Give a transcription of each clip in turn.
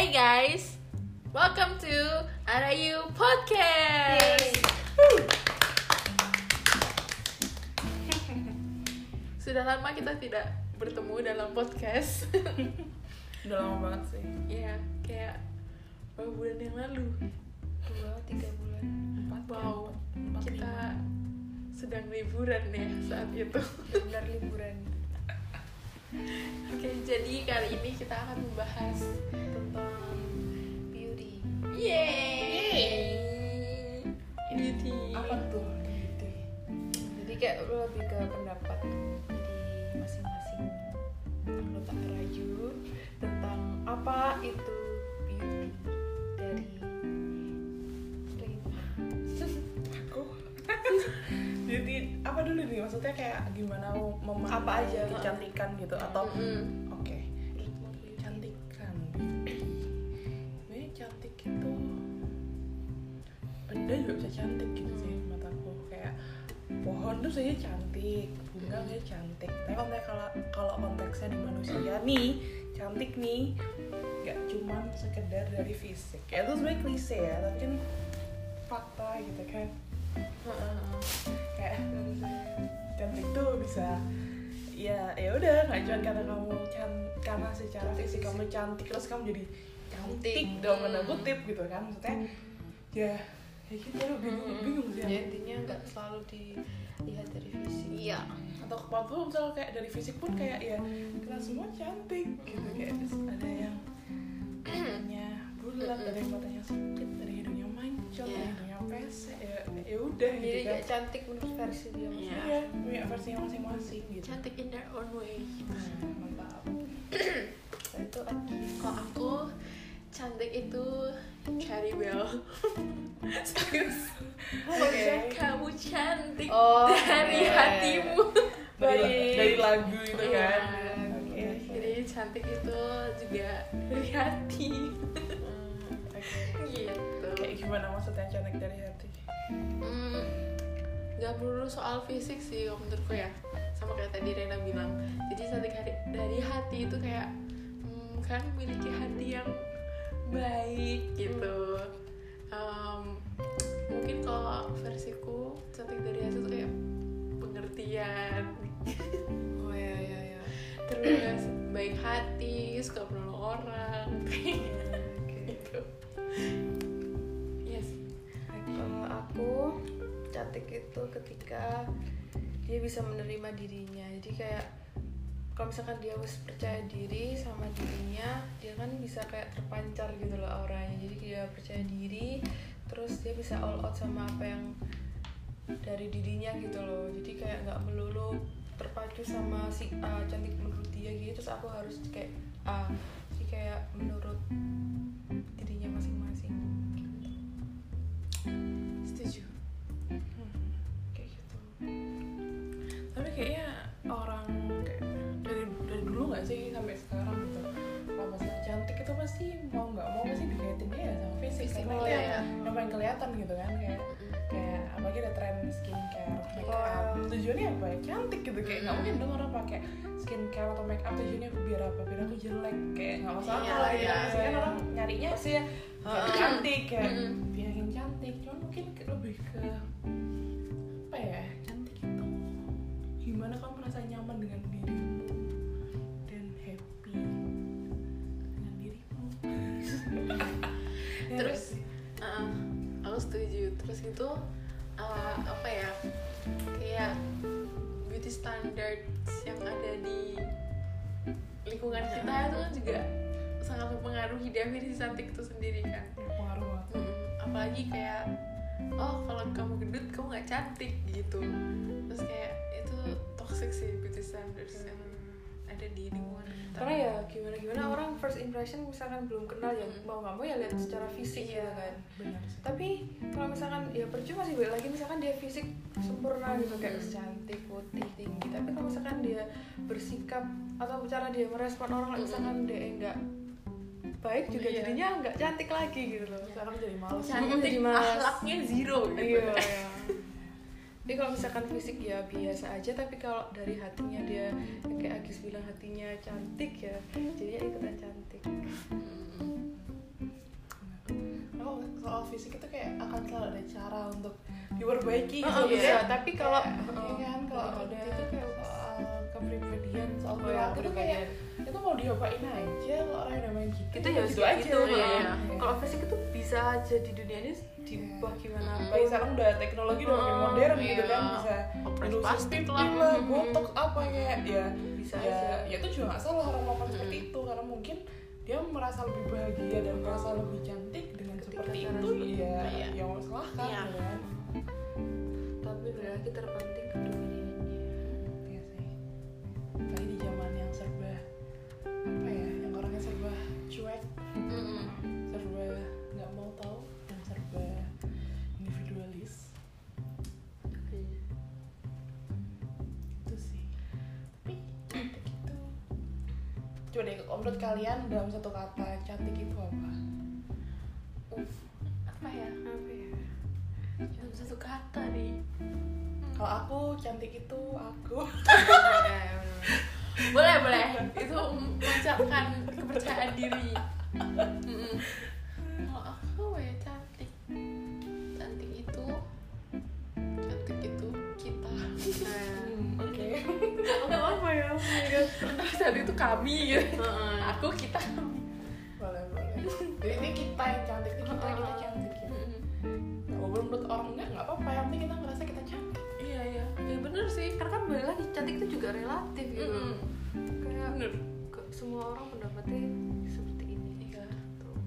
Hey guys, welcome to Arayu Podcast. Sudah lama kita tidak bertemu dalam podcast. Udah lama banget sih. Iya, kayak beberapa bulan yang lalu. Dua, tiga bulan, empat. Wow, empat, kita lima. sedang liburan ya saat itu. benar liburan Oke, jadi kali ini kita akan membahas tentang beauty. Yeay, beauty. Apa tuh beauty? Jadi kayak lebih ke pendapat dari masing-masing anggota Rayu tentang apa itu beauty maksudnya kayak gimana mau memandang Apa aja, kecantikan gitu atau Mm-mm. oke. Cantikan. Beauty ini cantik itu benda juga bisa cantik gitu sih mataku kayak pohon tuh saja cantik bunga saja cantik. Tapi kalau kalau kalau konteksnya di manusia nih cantik nih nggak cuman sekedar dari fisik. Ya itu sebenarnya klise ya tapi kan fakta gitu kan. Kayak cantik tuh bisa ya ya udah nggak cuma karena kamu can karena secara fisik kamu cantik terus kamu jadi cantik Cantik. dong tanda kutip gitu kan maksudnya ya ya gitu loh bingung Mm-mm. bingung sih ya intinya nggak selalu dilihat dari fisik Iya. atau waktu misal kayak dari fisik pun kayak ya kita semua cantik gitu kayak ada yang matanya bulat ada yang matanya sempit Iya. hidungnya pesek ya ya udah jadi gitu kan cantik menurut versi dia Iya. maksudnya iya punya versinya masing-masing gitu Cantik in their own way. Nah, mantap Nah, itu Kalau aku cantik itu Carrie Bell. Serius. Oke. Kamu cantik Oh, dari iya. hatimu. dari, dari lagu itu Iya. kan Oke, gimana maksudnya cantik dari hati? Hmm, gak perlu soal fisik sih kalau menurutku ya. Sama kayak tadi Rena bilang. Jadi cantik hari, dari hati itu kayak hmm, kan memiliki hati yang baik gitu. Em, mungkin kalau versiku cantik dari hati itu kayak pengertian. Oh ya ya ya. Terus baik hati suka menolong orang itu ketika dia bisa menerima dirinya. Jadi kayak kalau misalkan dia harus percaya diri sama dirinya dia kan bisa kayak terpancar gitu loh auranya. Jadi dia percaya diri terus dia bisa all out sama apa yang dari dirinya gitu loh. Jadi kayak nggak melulu terpacu sama si A cantik menurut dia gitu. Terus aku harus kayak A. Jadi kayak menurut mau nggak mau pasti dikaitinnya ya sama fisik, karena itu ya. yang, yang paling kelihatan gitu kan kayak kayak apalagi ada tren skincare make up tujuannya apa ya? Cantik gitu kayak nggak mungkin dong orang pakai skincare atau make up tujuannya biar apa? Biar aku jelek kayak nggak masalah Iya, lah gitu. iya, pasti kan iya. orang nyarinya pasti ya cantik kayak Mm-mm. biar yang cantik cuman mungkin lebih ke apa ya cantik itu gimana kamu Terus, nggak sih? Uh, aku setuju. Terus itu uh, apa ya kayak beauty standards yang ada di lingkungan kita itu kan juga sangat mempengaruhi definisi cantik itu sendiri kan. Pengaruh banget. Mm, apalagi kayak oh kalau kamu gendut kamu nggak cantik gitu. Terus kayak itu toxic sih beauty standards yang ada di lingkungan kita karena ya gimana gimana orang first impression misalkan belum kenal ya mau nggak mau ya lihat secara fisik Iya. gitu kan benar tapi kalau misalkan ya percuma sih balik lagi misalkan dia fisik sempurna gitu kayak Hmm. cantik putih tinggi tapi kalau misalkan dia bersikap atau cara dia merespon orang Hmm. misalkan dia enggak baik juga Iya. jadinya nggak cantik lagi gitu loh sekarang jadi males cantik Jadi males. akhlaknya zero gitu iya iya jadi kalau misalkan fisik ya biasa aja tapi kalau dari hatinya dia kayak Agis bilang hatinya cantik ya jadinya ikutan cantik hmm. oh kalau soal fisik itu kayak akan selalu ada cara untuk diperbaiki gitu oh, ya. tapi kalau ya, kan kalau itu kayak gitu kepribadian soal Oh, ya, itu kayak itu mau diapain aja kalau orang udah main gitu itu ya gitu kayak aja gitu, iya, ya. iya. kalau fisik itu bisa aja di dunia ini diubah gimana Mm. Apalagi sekarang udah teknologi udah makin Oh, modern gitu iya. kan bisa Operasi plastik lah. lah, botox apa kayak ya bisa ya, aja ya itu juga gak salah orang melakukan seperti itu karena mungkin dia merasa lebih bahagia dan merasa lebih cantik dengan Ketika seperti itu ya iya. yang silahkan Iya. gitu kan tapi berarti terpenting keduanya menurut kalian dalam satu kata cantik itu apa? Uff, apa ya apa ya? Dalam satu kata nih. Kalau aku cantik itu aku. boleh boleh. Itu mengucapkan kepercayaan diri. Kalau cantik itu kami gitu aku kita boleh boleh. Jadi ini kita yang cantik, ini kita kita cantik ya. Mm-mm. Nah, walaupun menurut orang enggak nggak apa-apa, yang penting kita ngerasa kita cantik. iya iya ya bener sih karena kan balik lagi cantik itu juga relatif gitu Mm-mm. kayak bener ke- semua orang pendapatnya seperti ini iya Tuh.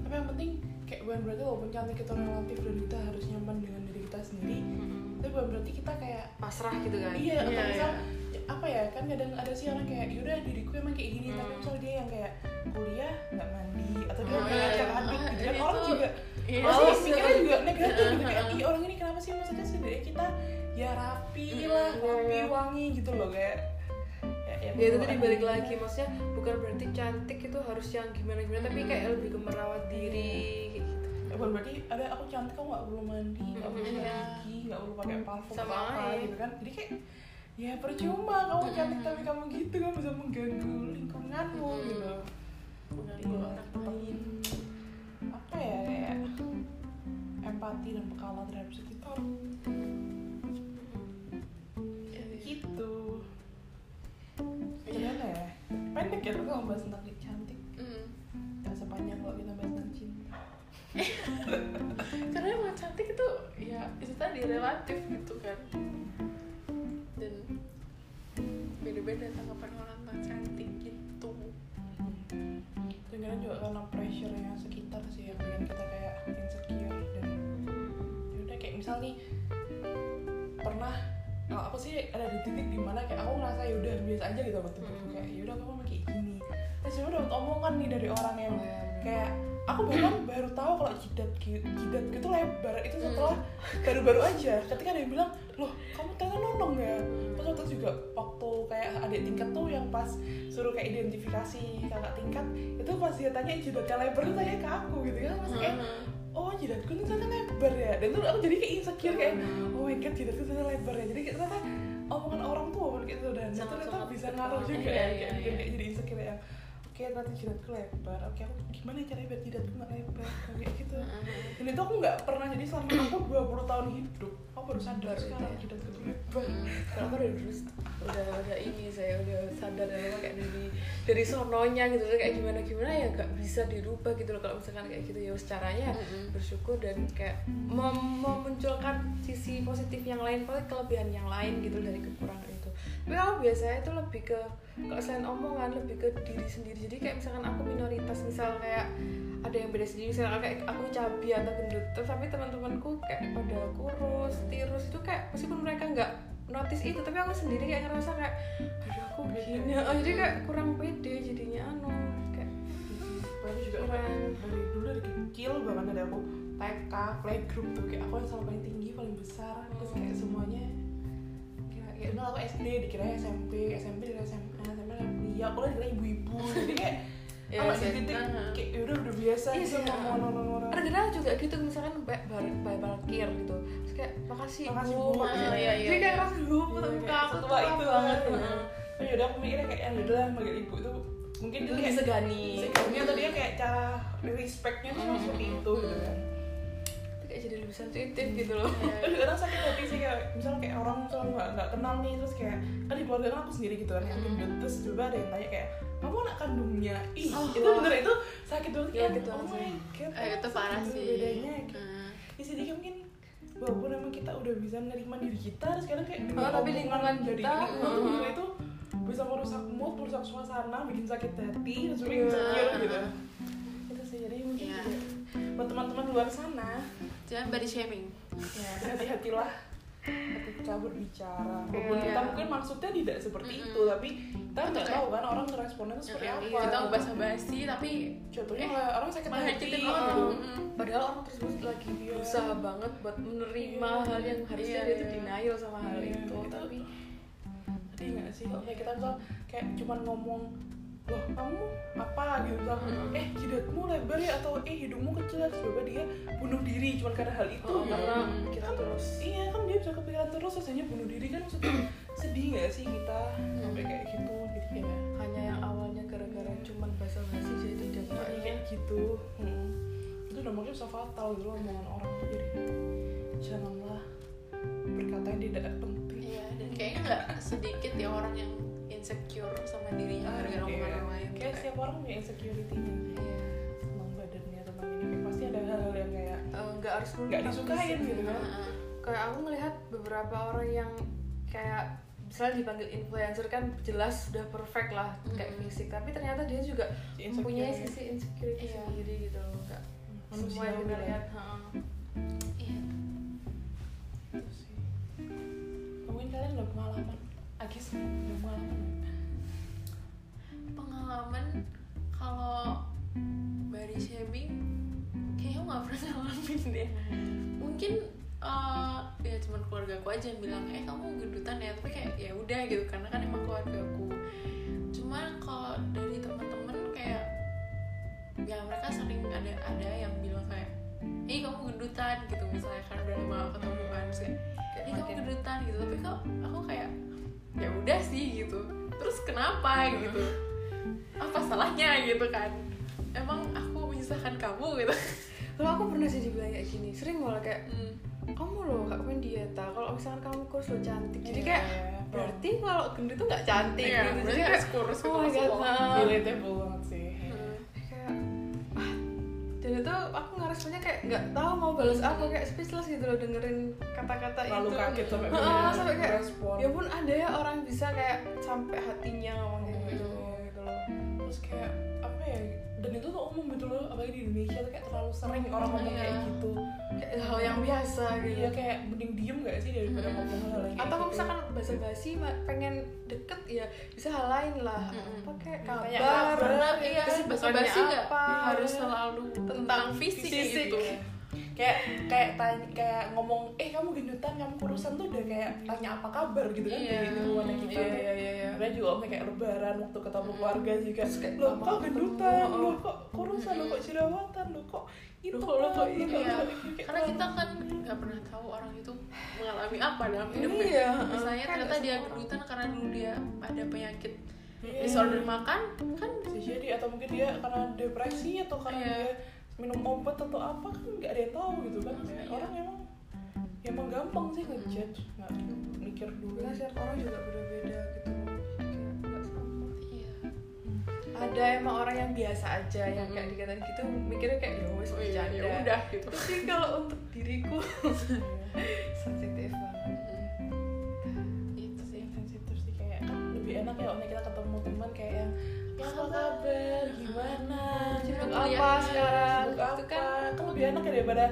Tapi yang penting kayak bukan berarti walaupun cantik itu relatif dan kita harus nyaman dengan diri kita sendiri. Tapi bukan berarti kita kayak pasrah gitu kan iya atau Iya, misal apa ya kan kadang ada sih orang kayak yaudah diriku emang kayak gini tapi Hmm. misal dia yang kayak kuliah nggak mandi atau dia Oh, kayak iya. ngajak aduk gitu kan orang juga iya pasti Males. mikirnya juga negatif gitu kayak ih orang ini kenapa sih maksudnya sebenarnya kita ya rapi lah iya, rapi iya. wangi gitu loh kayak ya, ya itu tadi balik dirinya. lagi maksudnya bukan berarti cantik itu harus yang gimana gimana tapi kayak lebih ke merawat diri kayak gitu Ya, bukan berarti ada aku cantik kamu nggak perlu mandi nggak perlu Iya. gigi nggak perlu pakai parfum Sama apa aja. gitu kan. Jadi kayak ya percuma kamu cantik tapi kamu gitu kan bisa mengganggu lingkunganmu Mm. gitu. Mengganggu orang lain. apa ya kayak empati dan pekalan terhadap sekitar kita kayak insecure dan yaudah kayak misal nih pernah kalau aku sih ada di titik di mana kayak aku ngerasa yaudah biasa aja gitu sama tubuhku Hmm. kayak yaudah aku mau kayak gini terus cuma dapat omongan nih dari orang yang kayak aku bahkan baru tahu kalau jidat gitu jidat gitu lebar itu Hmm. setelah baru-baru aja ketika ada yang bilang loh kamu ternyata nonong ya. Terus waktu itu juga waktu kayak adik tingkat tuh yang pas suruh kayak identifikasi kakak tingkat itu pas dia tanya jidatnya lebar tuh tanya ke aku gitu kan masih kayak Hmm. oh jidatku tuh ternyata lebar ya. Dan tuh aku jadi kayak insecure kayak oh my god jidatku ternyata lebar ya. Jadi ternyata omongan orang tuh omongan kayak gitu. Dan itu ternyata bisa ngaruh juga Iya, ya iya, iya. kayak jadi insecure yang oke ternyata jidatku lebar. Oke aku gimana caranya biar jidatku nggak lebar? Kayak gitu. Dan itu aku nggak pernah jadi selama aku 20 tahun hidup. Aku baru sadar Baru sekarang ya. jidatku tuh lebar. Kalau aku dari dulu udah udah ini saya udah sadar dan apa kayak dari dari sononya gitu loh, kayak gimana gimana ya nggak bisa dirubah gitu loh. Kalau misalkan kayak gitu ya caranya Mm-mm. bersyukur dan kayak mem- memunculkan sisi positif yang lain paling kelebihan yang lain gitu dari kekurangan tapi kalau biasanya itu lebih ke kalau selain omongan lebih ke diri sendiri. Jadi kayak misalkan aku minoritas misal kayak ada yang beda sendiri misalnya kayak aku cabi atau gendut. Terus tapi teman-temanku kayak pada kurus tirus itu kayak meskipun mereka nggak notice itu tapi aku sendiri kayak ngerasa kayak aduh aku begini oh, jadi kayak kurang pede jadinya anu kayak aku juga Kurang. kayak dari dulu dari kecil bahkan dari aku TK playgroup tuh kayak aku yang selalu paling tinggi paling besar terus kayak semuanya ya dulu aku SD dikira SMP SMP dikira SMA SMA dikira kuliah aku dikira ibu-ibu jadi kayak Ya, kalau di saya- titik Aha. kayak ya udah udah biasa Iya gitu sih, ngomong ada juga gitu misalkan ba- bar- ba- parkir gitu terus kayak makasih, Makasih, bu, Bu." makasih. Ah, iya, iya, jadi kayak iya. rasa bu Iya, muka kayak aku tuh itu banget. Oh, yaudah aku mikirnya kayak ya udah manggil ibu itu mungkin dia kayak disegani. disegani atau dia kayak cara respectnya tuh Hmm. seperti itu gitu kan kayak jadi lebih sensitif gitu loh. Kadang sakit hati sih kayak misalnya kayak orang misalnya nggak nggak kenal nih terus kayak kan di keluarga kan aku sendiri gitu kan yang gendut terus juga ada yang tanya kayak kamu anak kandungnya? Ih Oh, itu bener itu sakit banget kayak gitu oh my god Eh, itu parah sih. bedanya. Kayak Hmm. di sini kan mungkin walaupun emang kita udah bisa menerima diri kita terus kadang kayak Oh, tapi lingkungan dari kita, uh-huh. itu bisa merusak mood, merusak suasana, bikin sakit hati, terus bikin Iya. insecure gitu. Itu sih jadi mungkin juga buat teman-teman luar sana jangan body shaming ya hati-hatilah ketika berbicara walaupun Iya. kita mungkin maksudnya tidak seperti Mm-mm. itu tapi kita nggak tahu kan orang ngeresponnya itu seperti apa kita mau basa-basi tapi contohnya Eh, orang sakit hati orang Mm. Padahal orang tersebut lagi Iya. berusaha banget buat menerima Iya. hal yang harusnya Iya, dia iya. denial sama hal Iya, itu itu- Tapi Tadi nggak sih kalau kayak kita misal kayak cuman ngomong loh kamu apa? Gitu. Misal Mm-mm. eh jidatmu lebar ya atau eh hidungmu kecil terus tiba dia bunuh diri. Cuman karena hal itu oh, gitu. karena Hmm. kita Kan- terus. iya kan dia bisa kepikiran terus rasanya bunuh diri kan maksudnya sedih nggak sih kita sampai kayak gitu jadi ya hanya yang awalnya gara-gara cuman basa-basi jadi jadi dampaknya kayak gitu. Hmm. itu dampaknya bisa fatal gitu loh omongan orang. Jadi janganlah berkata yang tidak penting. Iya, dan kayaknya nggak sedikit ya orang yang insecure sama dirinya Ah, gara-gara omongan orang lain. kayak setiap orang punya insecurity-nya Iya. tentang badannya tentang ini kayak pasti ada hal-hal yang kayak Eh, nggak harus nggak disukain gitu kan Heeh. kayak aku ngelihat beberapa orang yang kayak misalnya dipanggil influencer kan jelas sudah perfect lah kayak Mm. fisik tapi ternyata dia juga mempunyai insecure. sisi insecurity Iya. sendiri gitu loh nggak semua yang kita lah. lihat heeh. Iya. Mungkin kalian udah pengalaman Agis udah pengalaman? Pengalaman kalau body shaming kayaknya aku nggak pernah ngalamin deh. Mungkin eh, ya cuman keluarga aku aja yang bilang eh kamu gendutan ya tapi kayak ya udah gitu karena kan emang keluarga aku cuman kalau dari teman-teman kayak ya mereka sering ada ada yang bilang kayak eh kamu gendutan gitu misalnya kan udah lama ketemu kan kayak ini kamu gendutan gitu tapi kok aku kayak ya udah sih gitu. Terus kenapa gitu? Apa salahnya gitu kan? Emang aku menyusahkan kamu gitu. Kalau aku pernah sih dibilang kayak gini sering malah kayak Hmm. kamu loh gak pengen dieta kalau misalnya kamu kurus lo cantik. Jadi Iya, kayak iya. berarti kalau gendut tuh nggak cantik Iya, gitu. Jadi harus kayak kurus oh my god nah. relatable banget sih dan itu aku ngeresponnya kayak nggak tahu mau balas apa kayak speechless gitu loh dengerin kata-kata itu. lalu kaget sampai Heeh, bener sampai kayak respon. Ya pun ada ya orang bisa kayak sampai hatinya ngomong kayak gitu Hmm. gitu loh. Terus kayak apa ya dan itu tuh umum gitu loh apalagi di Indonesia tuh kayak terlalu sering orang ngomong Iya. kayak gitu kayak hal yang biasa gitu iya kayak mending diem gak sih daripada Mm-mm. ngomong hal kayak atau kalau gitu. misalkan basa basi pengen deket ya bisa hal lain lah Mm-mm. apa kayak kabar kabar, iya basa-basi kesibukannya nggak harus selalu tentang fisik, fisik. gitu kayak kayak tanya kayak ngomong eh kamu gendutan kamu kurusan tuh udah kayak tanya apa kabar gitu kan Iya. di lingkungannya kita iya iya iya iya. Karena juga om kayak lebaran waktu ketemu keluarga juga lo kok gendutan? Oh. lo kok kurusan lo kok jerawatan? Lo kok itu Lo kok- ini, Iya. Kayak karena kita kan nggak pernah tahu orang itu mengalami apa dalam hidupnya. Iya, misalnya kan ternyata dia gendutan karena dulu dia ada penyakit Iya. disorder makan kan bisa jadi atau mungkin dia karena depresi atau karena Iya. dia minum obat atau apa kan nggak ada yang tahu gitu kan. Iya. orang emang ya emang gampang sih ngejudge nggak mikir dulu karena setiap orang juga beda-beda gitu. Nggak sama iya. Ada emang orang yang biasa aja yang kayak dikatain gitu mikirnya kayak ya wes oh iya bercanda. ya udah gitu. Tapi kalau untuk diriku Iya. sensitif banget. Itu sih sensitif sih kayak kan lebih enak ya om kita ketemu teman kayak yang ya apa kabar gimana Sibuk apa sekarang? Sibuk Itu apa? kan kan lebih enak ya daripada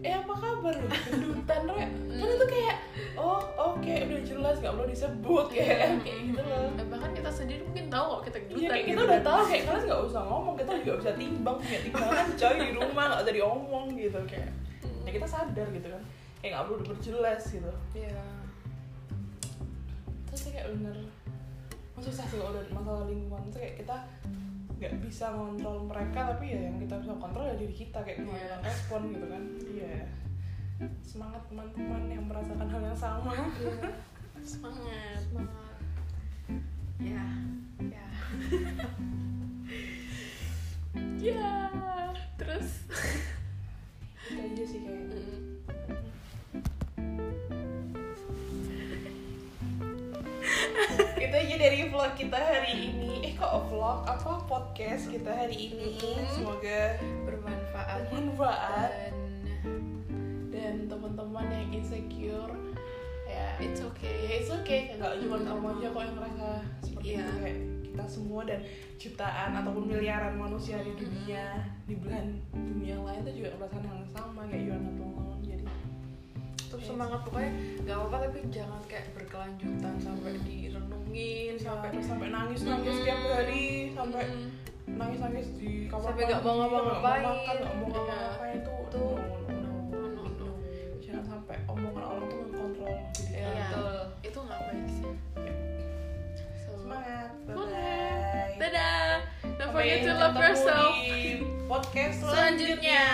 eh apa kabar? Lu gendutan rek kan itu kayak oh oke udah jelas nggak perlu disebut kayak kayak gitu loh. Dan bahkan kita sendiri mungkin tahu kok kita Iya gendutan kayak kita gitu udah kan. tahu kayak kalian nggak usah ngomong kita juga bisa timbang punya timbangan coy di rumah nggak usah diomong gitu kayak. Ya kita sadar gitu kan. Kayak nggak perlu diperjelas gitu. Iya. Terus kayak bener susah sih kalau masalah lingkungan itu kayak kita nggak bisa ngontrol mereka tapi ya yang kita bisa kontrol ya diri kita kayak iya. gimana yeah. respon gitu kan. Iya. Yeah. semangat teman-teman yang merasakan hal yang sama. Yeah. semangat. Semangat. Ya ya ya terus? Itu aja dari vlog kita hari ini. Eh kok vlog? Apa podcast kita hari ini? Mhm. semoga bermanfaat. bermanfaat. Dan dan teman-teman yang insecure ya it's ya okay it's okay. Nggak cuma kamu aja kok yang ngerasa seperti Iya. itu. Kayak kita semua dan jutaan ataupun miliaran manusia di dunia di belahan dunia lain tuh juga merasakan hal yang sama kayak Yuana Tolong jadi tetap semangat. Pokoknya nggak apa-apa tapi jangan kayak berkelanjutan sampai direnungin sampai sampai nangis nangis Mhm. tiap hari sampai Mm. nangis nangis di kamar Sampai nggak mau ngapa-ngapain. nggak mau makan nggak mau Iya. ngapa-ngapain itu Tuh. jangan sampai omongan orang tuh mengkontrol diri Iya, kalian. betul. itu nggak baik sih so, semangat bye bye dadah don't forget to love yourself podcast selanjutnya